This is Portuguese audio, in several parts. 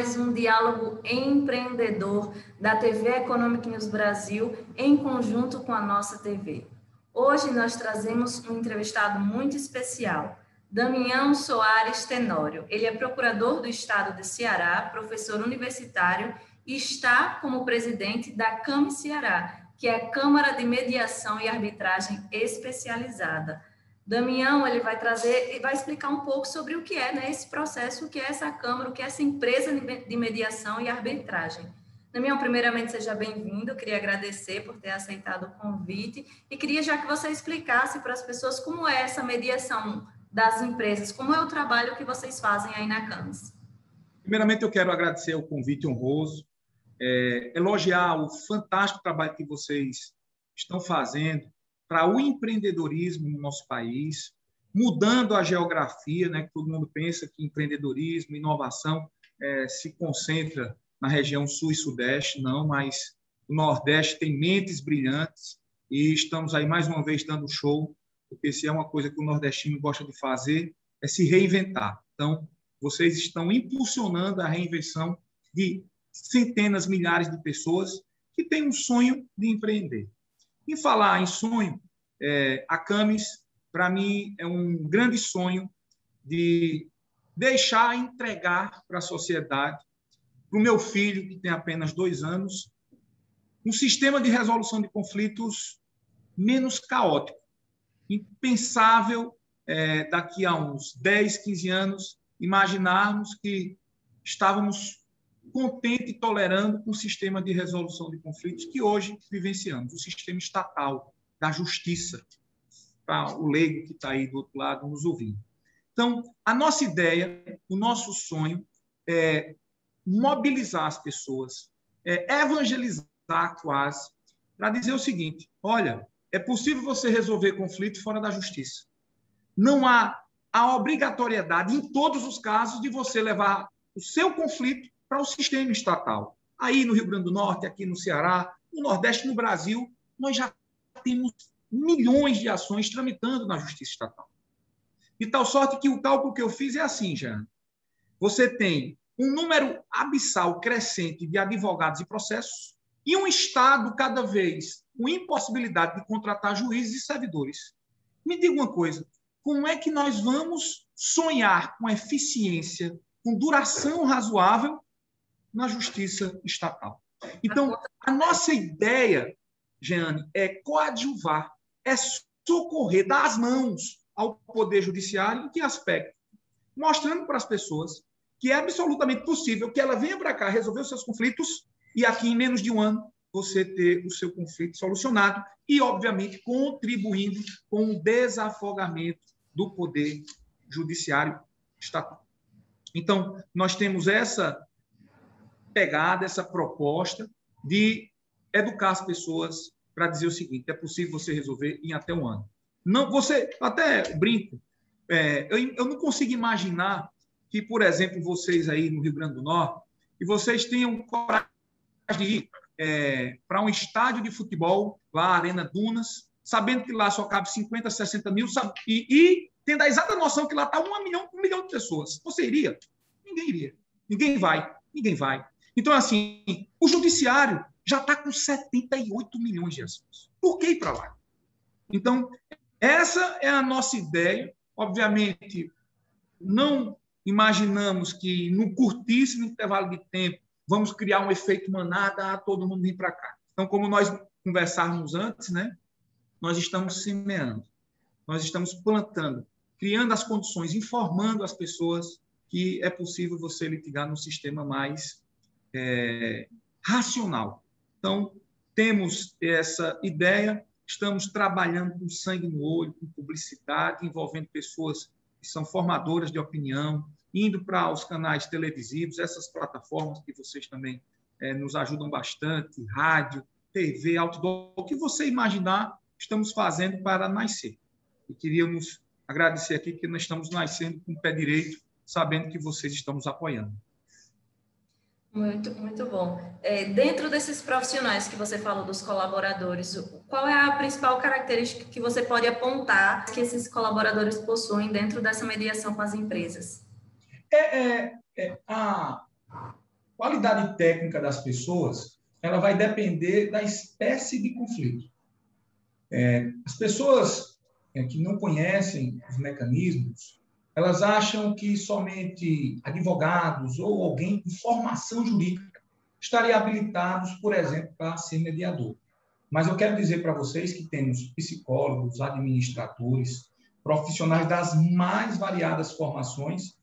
mais um diálogo empreendedor da TV Economic News Brasil em conjunto com a nossa TV. Hoje nós trazemos um entrevistado muito especial, Damião Soares Tenório. Ele é procurador do Estado de Ceará, professor universitário e está como presidente da CAM Ceará, que é a Câmara de Mediação e Arbitragem Especializada. Damião, ele vai trazer e vai explicar um pouco sobre o que é né, esse processo, o que é essa Câmara, o que é essa empresa de mediação e arbitragem. Damião, primeiramente, seja bem-vindo. Queria agradecer por ter aceitado o convite e queria já que você explicasse para as pessoas como é essa mediação das empresas, como é o trabalho que vocês fazem aí na CAMS. Primeiramente, eu quero agradecer o convite honroso, é, elogiar o fantástico trabalho que vocês estão fazendo para o empreendedorismo no nosso país, mudando a geografia, né, que todo mundo pensa que empreendedorismo, inovação é, se concentra na região sul e sudeste, não, mas o Nordeste tem mentes brilhantes e estamos aí mais uma vez dando show, porque se é uma coisa que o nordestino gosta de fazer, é se reinventar. Então, vocês estão impulsionando a reinvenção de centenas, milhares de pessoas que têm um sonho de empreender. Em falar em sonho, é, a Camis, para mim, é um grande sonho de deixar entregar para a sociedade, para o meu filho, que tem apenas dois anos, um sistema de resolução de conflitos menos caótico, impensável é, daqui a uns 10, 15 anos, imaginarmos que estávamos contente e tolerando o sistema de resolução de conflitos que hoje vivenciamos, o sistema estatal da justiça, para o leigo que está aí do outro lado nos ouvindo. Então, a nossa ideia, o nosso sonho é mobilizar as pessoas, é evangelizar quase, para dizer o seguinte: olha, é possível você resolver conflito fora da justiça. Não há a obrigatoriedade, em todos os casos, de você levar o seu conflito para o sistema estatal. Aí no Rio Grande do Norte, aqui no Ceará, no Nordeste, no Brasil, nós já temos milhões de ações tramitando na Justiça Estatal. De tal sorte que o cálculo que eu fiz é assim, Jean. Você tem um número abissal crescente de advogados e processos e um Estado cada vez com impossibilidade de contratar juízes e servidores. Me diga uma coisa: como é que nós vamos sonhar com eficiência, com duração razoável na justiça estatal. Então, a nossa ideia, Jeane, é coadjuvar, é socorrer, dar as mãos ao Poder Judiciário em que aspecto? Mostrando para as pessoas que é absolutamente possível que ela venha para cá resolver os seus conflitos e aqui, em menos de um ano, você ter o seu conflito solucionado e, obviamente, contribuindo com o desafogamento do Poder Judiciário Estatal. Então, nós temos essa pegada, essa proposta de educar as pessoas para dizer o seguinte: é possível você resolver em até um ano. Não, você até brinco. É, eu, eu não consigo imaginar que, por exemplo, vocês aí no Rio Grande do Norte, e vocês tenham coragem de ir é, para um estádio de futebol, lá, Arena Dunas, sabendo que lá só cabe 50, 60 mil, sabe, e, e tendo a exata noção que lá está um milhão, um milhão de pessoas. Você iria? Ninguém iria. Ninguém vai. Ninguém vai. Então, assim, o judiciário já está com 78 milhões de ações. Por que ir para lá? Então, essa é a nossa ideia. Obviamente, não imaginamos que, no curtíssimo intervalo de tempo, vamos criar um efeito manada a todo mundo vir para cá. Então, como nós conversávamos antes, né, nós estamos semeando, nós estamos plantando, criando as condições, informando as pessoas que é possível você litigar num sistema mais é, racional. Então, temos essa ideia, estamos trabalhando com sangue no olho, com publicidade, envolvendo pessoas que são formadoras de opinião, indo para os canais televisivos, essas plataformas que vocês também é, nos ajudam bastante, rádio, TV, outdoor, o que você imaginar, estamos fazendo para nascer. E queríamos agradecer aqui que nós estamos nascendo com o pé direito, sabendo que vocês estão nos apoiando. Muito, muito bom. É, dentro desses profissionais que você falou, dos colaboradores, qual é a principal característica que você pode apontar que esses colaboradores possuem dentro dessa mediação com as empresas? É, é, é a, qualidade técnica das pessoas ela vai depender da espécie de conflito. É, as pessoas é, que não conhecem os mecanismos, elas acham que somente advogados ou alguém com formação jurídica estaria habilitados, por exemplo, para ser mediador. Mas eu quero dizer para vocês que temos psicólogos, administradores, profissionais das mais variadas formações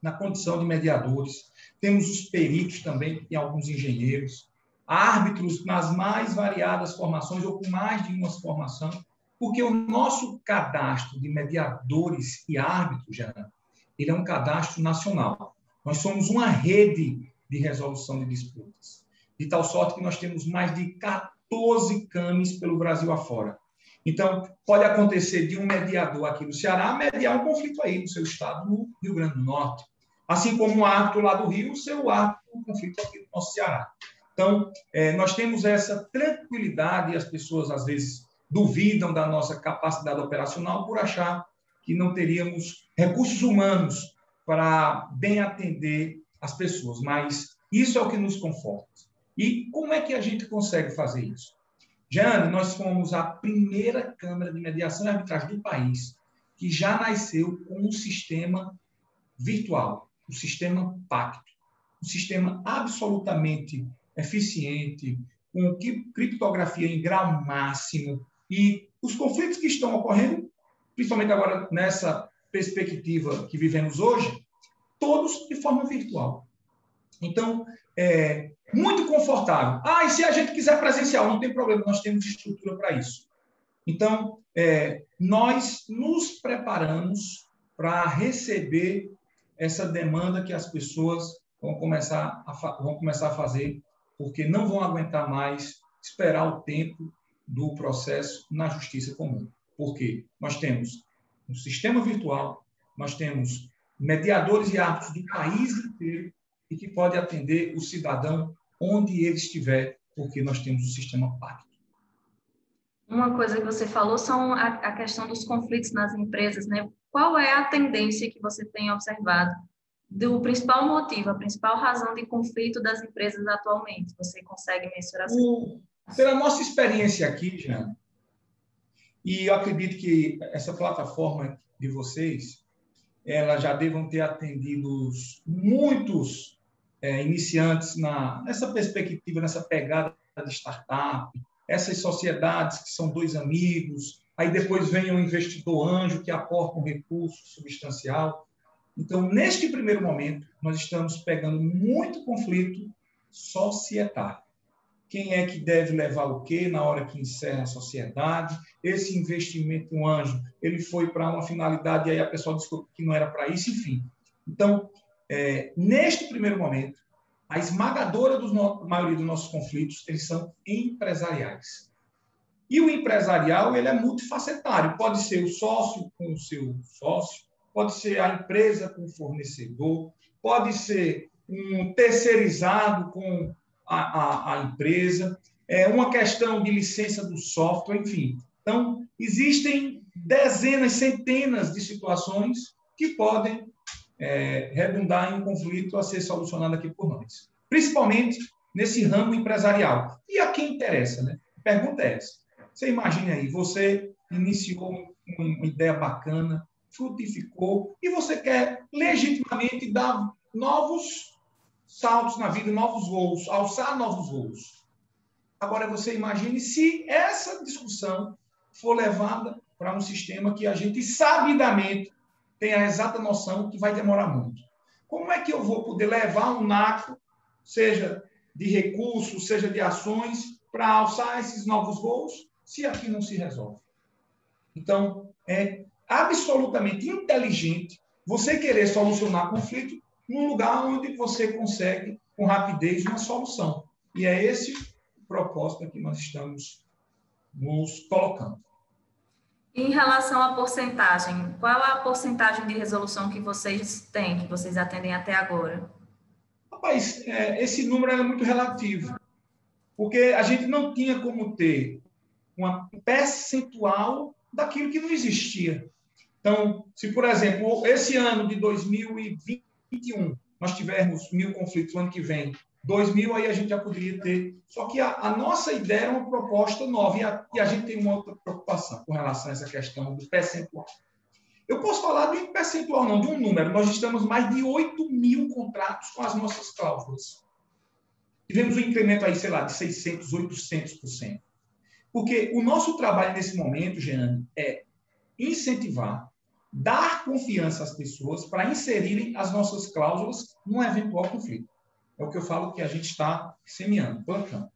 na condição de mediadores. Temos os peritos também, e alguns engenheiros, árbitros nas mais variadas formações ou com mais de uma formação, porque o nosso cadastro de mediadores e árbitros, já, ele é um cadastro nacional. Nós somos uma rede de resolução de disputas, de tal sorte que nós temos mais de 14 CAMES pelo Brasil afora. Então, pode acontecer de um mediador aqui no Ceará mediar um conflito aí no seu estado, no Rio Grande do Norte. Assim como um árbitro lá do Rio, seu árbitro, um conflito aqui no nosso Ceará. Então, é, nós temos essa tranquilidade e as pessoas, às vezes, duvidam da nossa capacidade operacional por achar que não teríamos recursos humanos para bem atender as pessoas. Mas isso é o que nos conforta. E como é que a gente consegue fazer isso? Jeane, nós fomos a primeira Câmara de Mediação e Arbitragem do país que já nasceu com um sistema virtual, o sistema Pacto, um sistema absolutamente eficiente, com criptografia em grau máximo, e os conflitos que estão ocorrendo, principalmente agora nessa perspectiva que vivemos hoje, todos de forma virtual. Então, é muito confortável. Ah, e se a gente quiser presencial, não tem problema, nós temos estrutura para isso. Então, é, nós nos preparamos para receber essa demanda que as pessoas vão começar a, vão começar a fazer porque não vão aguentar mais esperar o tempo do processo na justiça comum. Porque nós temos um sistema virtual, nós temos mediadores e árbitros do país inteiro e que pode atender o cidadão onde ele estiver, porque nós temos o sistema pacto. Uma coisa que você falou são a, a questão dos conflitos nas empresas, né? Qual é a tendência que você tem observado do principal motivo, a principal razão de conflito das empresas atualmente? Você consegue mensurar? O, pela nossa experiência aqui, Jean, e eu acredito que essa plataforma de vocês, ela já devam ter atendido muitos é, iniciantes na, nessa perspectiva, nessa pegada de startup, essas sociedades que são dois amigos, aí depois vem o investidor anjo que aporta um recurso substancial. Então, neste primeiro momento, nós estamos pegando muito conflito societário. Quem é que deve levar o quê na hora que encerra a sociedade? Esse investimento um anjo, ele foi para uma finalidade e aí a pessoa descobriu que não era para isso, enfim. Então, é, neste primeiro momento, a esmagadora dos maioria dos nossos conflitos, eles são empresariais. E o empresarial, ele é multifacetário. Pode ser o sócio com o seu sócio, pode ser a empresa com o fornecedor, pode ser um terceirizado com a, a, a empresa, é uma questão de licença do software, enfim. Então, existem dezenas, centenas de situações que podem é, redundar em um conflito a ser solucionado aqui por nós. Principalmente nesse ramo empresarial. E a quem interessa, né? A pergunta é essa. Você imagine aí, você iniciou uma ideia bacana, frutificou, e você quer legitimamente dar novos saltos na vida, novos voos, alçar novos voos. Agora você imagine se essa discussão for levada para um sistema que a gente sabidamente tem a exata noção que vai demorar muito. Como é que eu vou poder levar um NACO, seja de recursos, seja de ações, para alçar esses novos voos, se aqui não se resolve? Então, é absolutamente inteligente você querer solucionar conflito num lugar onde você consegue, com rapidez, uma solução. E é esse o propósito que nós estamos nos colocando. Em relação à porcentagem, qual é a porcentagem de resolução que vocês têm, que vocês atendem até agora? Rapaz, é, esse número é muito relativo, porque a gente não tinha como ter uma percentual daquilo que não existia. Então, se, por exemplo, esse ano de 2021 nós tivermos mil conflitos no ano que vem 2 mil aí a gente já poderia ter. Só que a, a nossa ideia é uma proposta nova e a, e a, gente tem uma outra preocupação com relação a essa questão do percentual. Eu posso falar de percentual, não, de um número. Nós estamos mais de 8 mil contratos com as nossas cláusulas. Tivemos um incremento aí, sei lá, de 600, 800%. Porque o nosso trabalho nesse momento, Jean, é incentivar, dar confiança às pessoas para inserirem as nossas cláusulas num eventual conflito. É o que eu falo que a gente está semeando, plantando.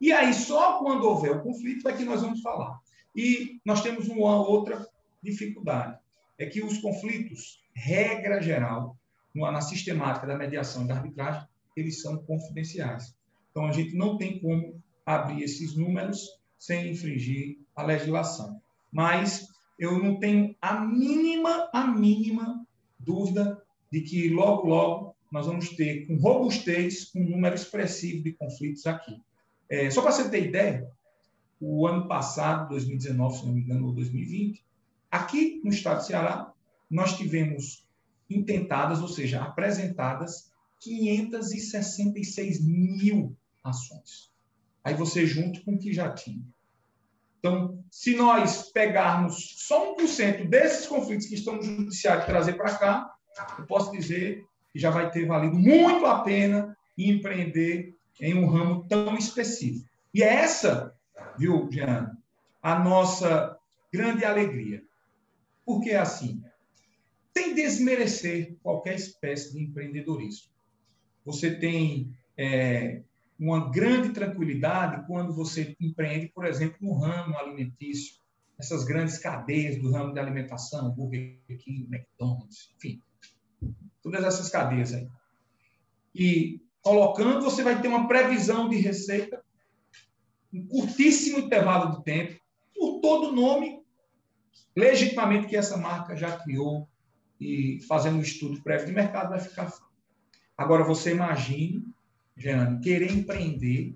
E aí, só quando houver o conflito é que nós vamos falar. E nós temos uma outra dificuldade. É que os conflitos, regra geral, na sistemática da mediação e da arbitragem, eles são confidenciais. Então, a gente não tem como abrir esses números sem infringir a legislação. Mas eu não tenho a mínima, a mínima dúvida de que logo, logo nós vamos ter, com robustez, um número expressivo de conflitos aqui. É, só para você ter ideia, o ano passado, 2019, se não me engano, ou 2020, aqui no estado do Ceará, nós tivemos intentadas, ou seja, apresentadas 566 mil ações. Aí você junto com o que já tinha. Então, se nós pegarmos só 1% desses conflitos que estão no judiciário e trazer para cá, eu posso dizer que já vai ter valido muito a pena empreender em um ramo tão específico. E é essa, viu, Jean, a nossa grande alegria. Porque é assim, sem desmerecer qualquer espécie de empreendedorismo. Você tem é, uma grande tranquilidade quando você empreende, por exemplo, no ramo alimentício, essas grandes cadeias do ramo de alimentação, Burger King, McDonald's, enfim, todas essas cadeias aí. E colocando, você vai ter uma previsão de receita um curtíssimo intervalo de tempo, por todo o nome legitimamente que essa marca já criou e fazendo um estudo prévio de mercado vai ficar. Agora, você imagine Jeane, querer empreender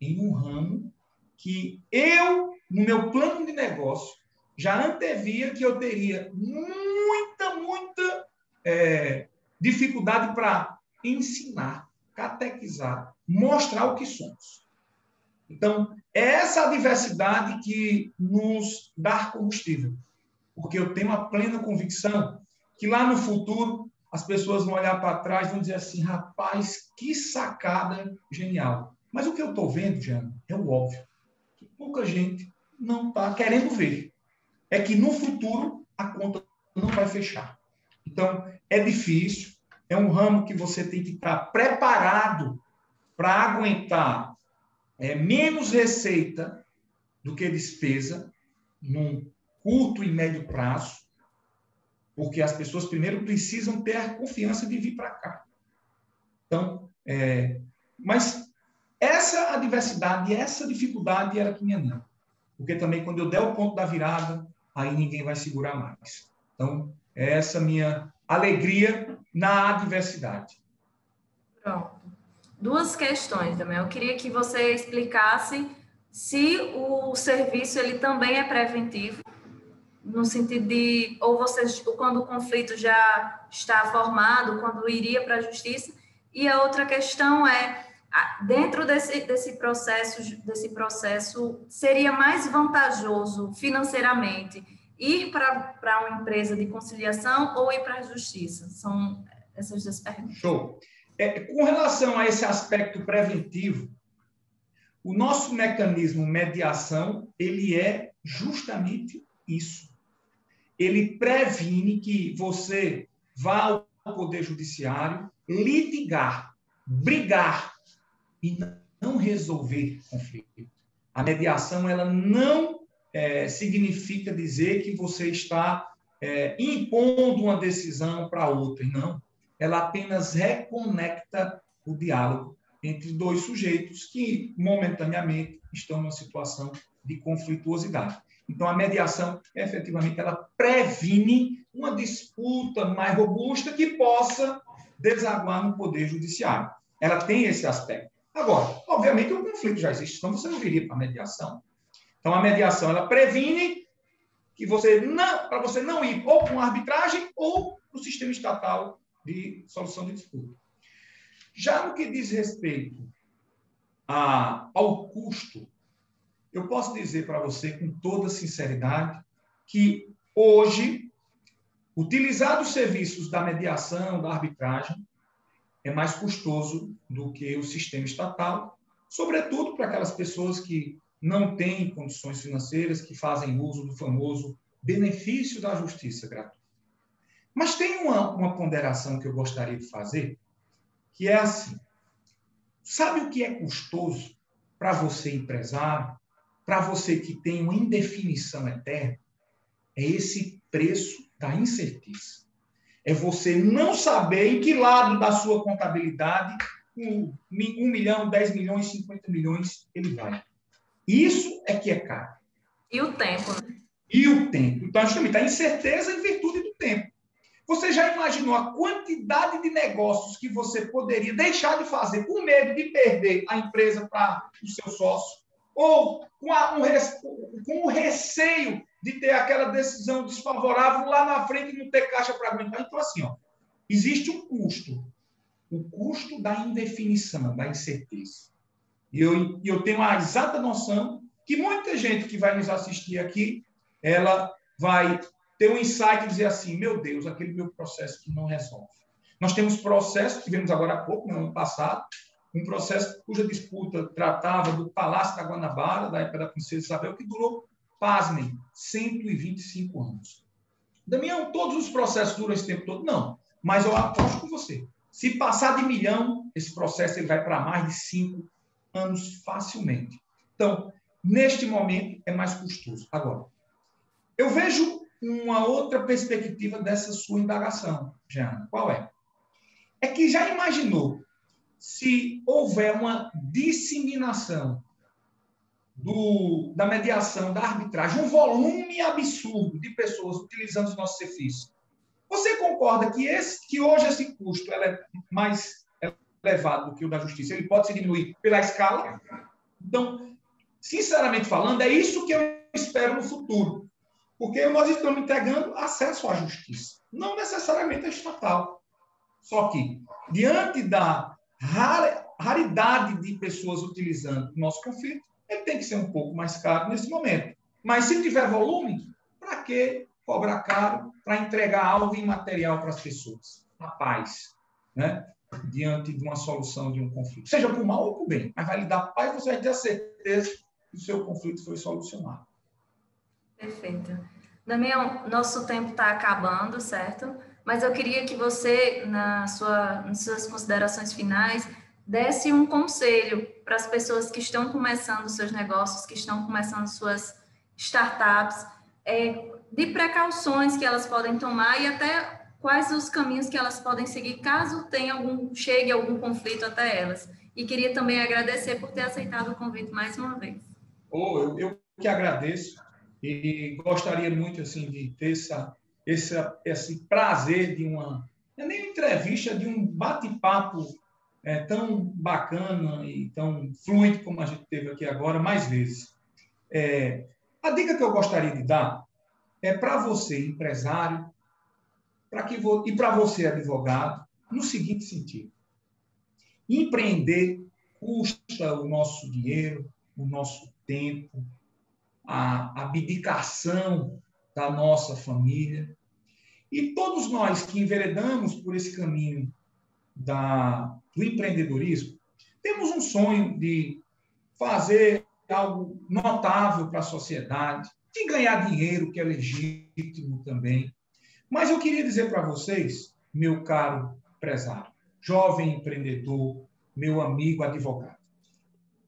em um ramo que eu, no meu plano de negócio, já antevia que eu teria muita, muita é, dificuldade para ensinar, catequizar, mostrar o que somos. Então, é essa diversidade que nos dá combustível. Porque eu tenho a plena convicção que lá no futuro as pessoas vão olhar para trás e vão dizer assim: rapaz, que sacada genial. Mas o que eu estou vendo, Jean, é o óbvio. Que pouca gente não está querendo ver. É que no futuro a conta não vai fechar. Então, é difícil, é um ramo que você tem que estar preparado para aguentar é, menos receita do que despesa num curto e médio prazo porque as pessoas primeiro precisam ter a confiança de vir para cá. Então, é, mas essa adversidade, essa dificuldade era que me anima. Porque também quando eu der o ponto da virada, aí ninguém vai segurar mais. Então, é essa minha alegria na adversidade. Pronto. Duas questões também. Eu queria que você explicasse se o serviço ele também é preventivo no sentido de ou vocês quando o conflito já está formado, quando iria para a justiça, e a outra questão é dentro desse, desse processo desse processo seria mais vantajoso financeiramente ir para uma empresa de conciliação ou ir para a justiça? São essas duas perguntas. Show. É, com relação a esse aspecto preventivo, o nosso mecanismo mediação ele é justamente isso ele previne que você vá ao Poder Judiciário litigar, brigar e não resolver conflito. A mediação ela não é, significa dizer que você está é, impondo uma decisão para outra, não. Ela apenas reconecta o diálogo entre dois sujeitos que momentaneamente estão numa situação de conflituosidade. Então, a mediação, efetivamente, ela previne uma disputa mais robusta que possa desaguar no Poder Judiciário. Ela tem esse aspecto. Agora, obviamente, o conflito já existe, então você não viria para a mediação. Então, a mediação, ela previne que você não, para você não ir ou uma arbitragem ou para o sistema estatal de solução de disputa. Já no que diz respeito a, ao custo, eu posso dizer para você com toda sinceridade que hoje utilizar os serviços da mediação, da arbitragem, é mais custoso do que o sistema estatal, sobretudo para aquelas pessoas que não têm condições financeiras, que fazem uso do famoso benefício da justiça gratuita. Mas tem uma, uma ponderação que eu gostaria de fazer, que é assim: sabe o que é custoso para você, empresário, para você que tem uma indefinição eterna? É esse preço da incerteza. É você não saber em que lado da sua contabilidade um, um milhão, dez milhões, cinquenta milhões ele vai. Isso é que é caro. E o tempo, né? E o tempo. Então, justamente, a incerteza em virtude do tempo. Você já imaginou a quantidade de negócios que você poderia deixar de fazer com medo de perder a empresa para o seu sócio? Ou com, a, um, com o receio de ter aquela decisão desfavorável lá na frente e não ter caixa para aguentar? Então, assim, ó, existe um custo. O custo da indefinição, da incerteza. E eu, eu tenho a exata noção que muita gente que vai nos assistir aqui, ela vai ter um insight e dizer assim, meu Deus, aquele meu processo que não resolve. Nós temos processos, tivemos agora há pouco, no ano passado, um processo cuja disputa tratava do Palácio da Guanabara, da época da Princesa Isabel, que durou, pasmem, 125 anos. Damião, todos os processos duram esse tempo todo? Não, mas eu aposto com você. Se passar de milhão, esse processo ele vai para mais de cinco anos facilmente. Então, neste momento, é mais custoso. Agora, eu vejo uma outra perspectiva dessa sua indagação, Jean. Qual é? É que já imaginou se houver uma disseminação do, da mediação, da arbitragem, um volume absurdo de pessoas utilizando os nossos serviços. Você concorda que, esse, que hoje esse custo é mais elevado do que o da justiça? Ele pode se diminuir pela escala? Então, sinceramente falando, é isso que eu espero no futuro. Porque nós estamos entregando acesso à justiça, não necessariamente a estatal. Só que, diante da raridade de pessoas utilizando o nosso conflito, ele tem que ser um pouco mais caro nesse momento. Mas se tiver volume, para que cobrar caro para entregar algo imaterial para as pessoas? A paz, né? diante de uma solução de um conflito. Seja por mal ou por bem, mas vai lhe dar paz, você vai ter a certeza que o seu conflito foi solucionado. Perfeito. Damião, nosso tempo está acabando, certo? Mas eu queria que você, na sua, nas suas considerações finais, desse um conselho para as pessoas que estão começando seus negócios, que estão começando suas startups, é, de precauções que elas podem tomar e até quais os caminhos que elas podem seguir caso tenha algum chegue algum conflito até elas. E queria também agradecer por ter aceitado o convite mais uma vez. Oh, eu, eu que agradeço e gostaria muito assim de ter essa, essa, esse prazer de uma não é nem uma entrevista, de um bate-papo é, tão bacana e tão fluido como a gente teve aqui agora, mais vezes. É, a dica que eu gostaria de dar é para você, empresário, para que e para você, advogado, no seguinte sentido: empreender custa o nosso dinheiro, o nosso tempo, a abdicação da nossa família. E todos nós que enveredamos por esse caminho da, do empreendedorismo, temos um sonho de fazer algo notável para a sociedade, de ganhar dinheiro, que é legítimo também. Mas eu queria dizer para vocês, meu caro empresário, jovem empreendedor, meu amigo advogado,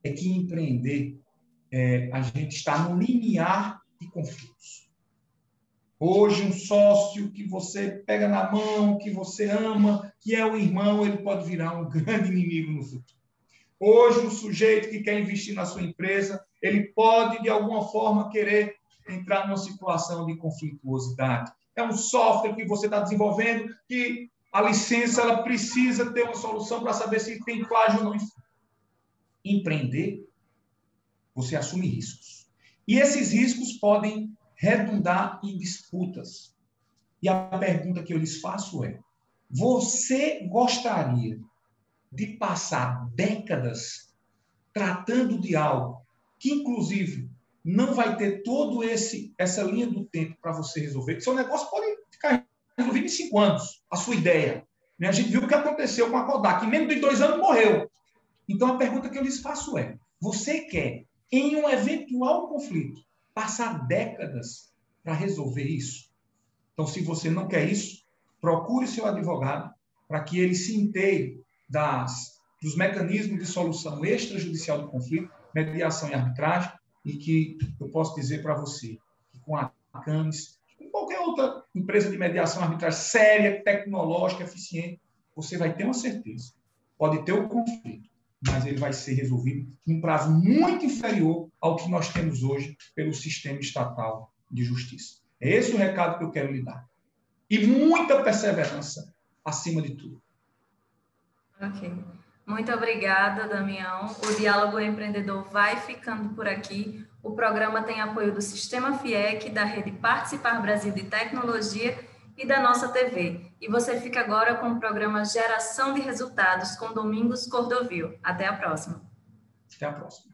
é que empreender é, a gente está no limiar de conflitos. Hoje, um sócio que você pega na mão, que você ama, que é o irmão, ele pode virar um grande inimigo no futuro. Hoje, um sujeito que quer investir na sua empresa, ele pode, de alguma forma, querer entrar numa situação de conflituosidade. É um software que você está desenvolvendo que a licença ela precisa ter uma solução para saber se tem plágio ou não. Empreender você assume riscos. E esses riscos podem redundar em disputas. E a pergunta que eu lhes faço é: você gostaria de passar décadas tratando de algo que, inclusive, não vai ter todo esse essa linha do tempo para você resolver. Seu negócio pode ficar resolvido em cinco anos, a sua ideia. Né? A gente viu o que aconteceu com a Kodak. Em menos de dois anos morreu. Então, a pergunta que eu lhes faço é: você quer, em um eventual conflito, passar décadas para resolver isso? Então, se você não quer isso, procure seu advogado para que ele se inteire das, dos mecanismos de solução extrajudicial do conflito, mediação e arbitragem, e que eu posso dizer para você que com a CAMES, com qualquer outra empresa de mediação e arbitragem séria, tecnológica, eficiente, você vai ter uma certeza. Pode ter o conflito, mas ele vai ser resolvido em um prazo muito inferior ao que nós temos hoje pelo sistema estatal de justiça. É esse o recado que eu quero lhe dar. E muita perseverança acima de tudo. Ok. Muito obrigada, Damião. O Diálogo Empreendedor vai ficando por aqui. O programa tem apoio do Sistema FIEC, da Rede Participar Brasil de Tecnologia e da nossa TV. E você fica agora com o programa Geração de Resultados com Domingos Cordovil. Até a próxima. Até a próxima.